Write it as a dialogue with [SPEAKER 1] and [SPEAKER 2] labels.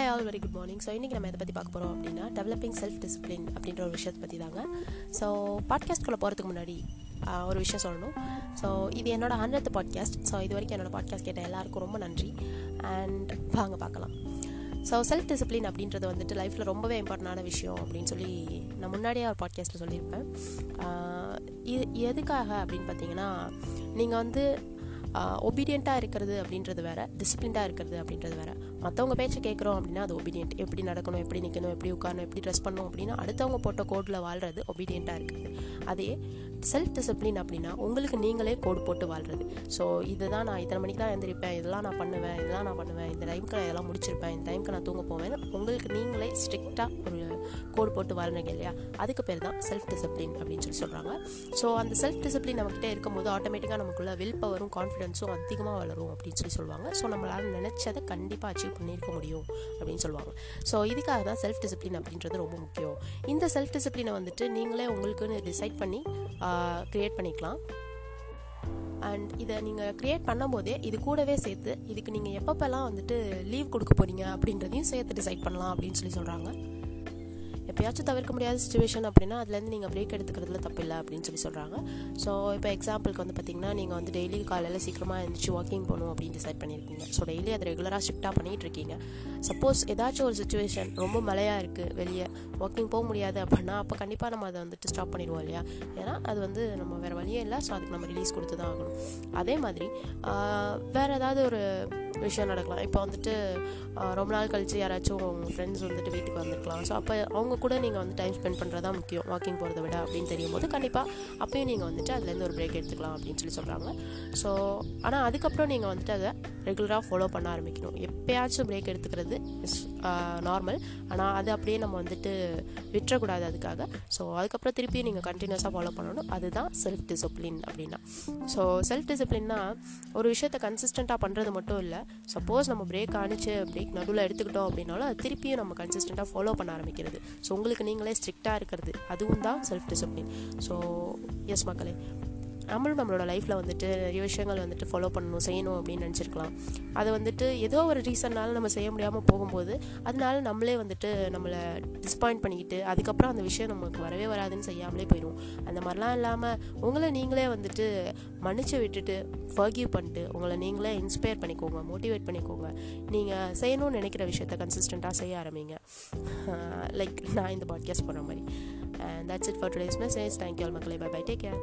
[SPEAKER 1] All very good morning so இன்றைக்கி நம்ம எதை பற்றி பார்க்க போகிறோம் அப்படின்னா டெவலப்பிங் செல்ஃப் டிசிப்ளின் அப்படின்ற ஒரு விஷயத்தை பற்றி தாங்க. ஸோ பாட்காஸ்ட்குள்ளே போகிறதுக்கு முன்னாடி ஒரு விஷயம் சொல்லணும். ஸோ இது என்னோடய ஹண்ட்ரட் பாட்காஸ்ட் ஸோ இது வரைக்கும் என்னோடய பாட்காஸ்ட் கேட்ட எல்லாருக்கும் ரொம்ப நன்றி. அண்ட் வாங்க பார்க்கலாம். ஸோ செல்ஃப் டிசிப்ளின் அப்படின்றது வந்துட்டு லைஃப்பில் ரொம்பவே இம்பார்ட்டண்டான விஷயம் அப்படின்னு சொல்லி நான் முன்னாடியே ஒரு பாட்காஸ்ட்டில் சொல்லியிருப்பேன். இது எதுக்காக அப்படின்னு பார்த்தீங்கன்னா நீங்கள் வந்து ஒபீடியண்ட்டாக இருக்கிறது அப்படின்றது வேற டிசிப்ளின்டாக இருக்கிறது அப்படின்றது வேற. மற்றவங்க பேச்சை கேட்குறோம் அப்படின்னா அது ஒபீடியன்ட் எப்படி நடக்கணும் எப்படி நிற்கணும் எப்படி உட்காரணும் எப்படி ட்ரெஸ் பண்ணணும் அப்படின்னா அடுத்தவங்க போட்ட கோடில் வாழ்கிறது ஒபீடியண்ட்டாக இருக்குது அதே செல்ஃப் டிசிப்ளின் அப்படின்னா உங்களுக்கு நீங்களே கோடு போட்டு வாழ்றது. ஸோ இதுதான் நான் இத்தனை மணிக்கு தான் எழுந்திருப்பேன் இதெல்லாம் நான் பண்ணுவேன் இதெல்லாம் நான் பண்ணுவேன் இந்த டைமுக்கு நான் இதெல்லாம் முடிச்சிருப்பேன் இந்த டைமுக்கு நான் தூங்க போவேன் உங்களுக்கு நீங்களே ஸ்ட்ரிக்டாக ஒரு கோடு போட்டு வாழ்றீங்க இல்லையா? அதுக்கு பேர் தான் செல்ஃப் டிசிப்ளின் அப்படின்னு சொல்லி சொல்கிறாங்க ஸோ அந்த செல்ஃப் டிசிப்ளின் நம்மக்கிட்ட இருக்கும்போது ஆட்டோமேட்டிக்காக நமக்குள்ள வில் பவரும் கான்ஃபிடென்ஸும் அதிகமாக வளரும் அப்படின்னு சொல்லி சொல்லுவாங்க. ஸோ நம்மளால் நினச்சதை கண்டிப்பாக அச்சீவ் பண்ணியிருக்க முடியும் அப்படின்னு சொல்லுவாங்க. ஸோ இதுக்காக தான் செல்ஃப் டிசிப்ளின் அப்படின்றது ரொம்ப முக்கியம். இந்த செல்ஃப் டிசிப்ளினை வந்துட்டு நீங்களே உங்களுக்குன்னு டிசைட் பண்ணி க்ரியேட் பண்ணிக்கலாம். அண்ட் இதை நீங்கள் க்ரியேட் பண்ணும்போதே இது கூடவே சேர்த்து இதுக்கு நீங்கள் எப்பப்பெல்லாம் வந்துட்டு லீவ் கொடுக்க போகிறீங்க அப்படின்றதையும் சேர்த்து டிசைட் பண்ணலாம் அப்படின்னு சொல்லி சொல்கிறாங்க எப்பயாச்சும் தவிர்க்க முடியாத சுச்சுவேஷன் அப்படின்னா அதுலேருந்து நீங்கள் பிரேக் எடுத்துக்கிறதுல தப்பில்லை அப்படின்னு சொல்லி சொல்கிறாங்க ஸோ இப்போ எக்ஸாம்பிளுக்கு வந்து பார்த்தீங்கன்னா நீங்கள் வந்து டெய்லி காலையில் சீக்கிரமாக எழுந்திரிச்சு வாக்கிங் போகணும் அப்படின்னு டிசைட் பண்ணியிருக்கீங்க ஸோ டெய்லி அதை ரெகுலராக ஷிஃப்டாக பண்ணிகிட்டு இருக்கீங்க சப்போஸ் ஏதாச்சும் ஒரு சுச்சுவேஷன் ரொம்ப மழையாக இருக்குது வெளியே வாக்கிங் போக முடியாது அப்படின்னா அப்போ கண்டிப்பாக நம்ம அதை வந்துட்டு ஸ்டாப் பண்ணிடுவோம் இல்லையா? ஏன்னா அது வந்து நம்ம வேறு வழியே இல்லை. ஸோ அதுக்கு நம்ம ரிலீஸ் கொடுத்து தான் ஆகணும். அதே மாதிரி வேறு ஏதாவது ஒரு விஷயம் நடக்கலாம். இப்போ வந்துட்டு ரொம்ப நாள் கழித்து யாராச்சும் உங்கள் ஃப்ரெண்ட்ஸ் வந்துட்டு வீட்டுக்கு வந்திருக்கலாம். ஸோ அப்போ அவங்க கூட நீங்கள் வந்து டைம் ஸ்பெண்ட் பண்ணுறதா முக்கியம். வாக்கிங் போகிறத விட அப்படின்னு தெரியும் போது கண்டிப்பாக அப்பயும் நீங்கள் வந்துட்டு அதுலேருந்து ஒரு பிரேக் எடுத்துக்கலாம் அப்படின்னு சொல்லி சொல்கிறாங்க ஸோ ஆனால் அதுக்கப்புறம் நீங்கள் வந்துட்டு அதை ரெகுலராக ஃபாலோ பண்ண ஆரம்பிக்கணும். எப்பயாச்சும் பிரேக் எடுத்துக்கிறது இஸ் நார்மல் ஆனால் அது அப்படியே நம்ம வந்துட்டு விட்டுறக்கூடாது அதுக்காக. ஸோ அதுக்கப்புறம் திருப்பி நீங்கள் கண்டினியூஸாக ஃபாலோ பண்ணணும். அதுதான் செல்ஃப் டிசிப்ளின் அப்படின்னா. ஸோ செல்ஃப் டிசிப்ளின்னா ஒரு விஷயத்தை கன்சிஸ்டண்ட்டாக பண்ணுறது மட்டும் இல்லை. சப்போஸ் நம்ம பிரேக் ஆணிச்சு பிரேக் நடுவில் எடுத்துக்கிட்டோம் அப்படின்னாலும் அது திருப்பியும் நம்ம கன்சிஸ்டண்ட்டாக ஃபாலோ பண்ண ஆரம்பிக்கிறது. ஸோ உங்களுக்கு நீங்களே ஸ்ட்ரிக்டாக இருக்கிறது. அதுவும் தான் செல்ஃப் டிசிப்ளின் ஸோ எஸ் மக்களே நம்மளும் நம்மளோட லைஃப்பில் வந்துட்டு நிறைய விஷயங்கள் வந்துட்டு ஃபாலோ பண்ணணும் செய்யணும் அப்படின்னு நினச்சிருக்கலாம். அதை வந்துட்டு ஏதோ ஒரு ரீசன்னால நம்ம செய்ய முடியாமல் போகும்போது அதனால நம்மளே வந்துட்டு நம்மளை டிசப்பாயிண்ட் பண்ணிக்கிட்டு அதுக்கப்புறம் அந்த விஷயம் நமக்கு வரவே வராதுன்னு செய்யாமலே போயிடும் அந்த மாதிரிலாம் இல்லாமல் உங்களை நீங்களே வந்துட்டு மன்னிச்சு விட்டுட்டு ஃபர்கியூ பண்ணிட்டு உங்களை நீங்களே இன்ஸ்பயர் பண்ணிக்கோங்க மோட்டிவேட் பண்ணிக்கோங்க. நீங்கள் செய்யணும்னு நினைக்கிற விஷயத்த கன்சிஸ்டண்ட்டாக செய்ய ஆரம்பிங்க. லைக் நான் இந்த பாட்காஸ்ட் பண்ணுற மாதிரி. And that's it for today's message thank you all மக்களே. Bye bye take care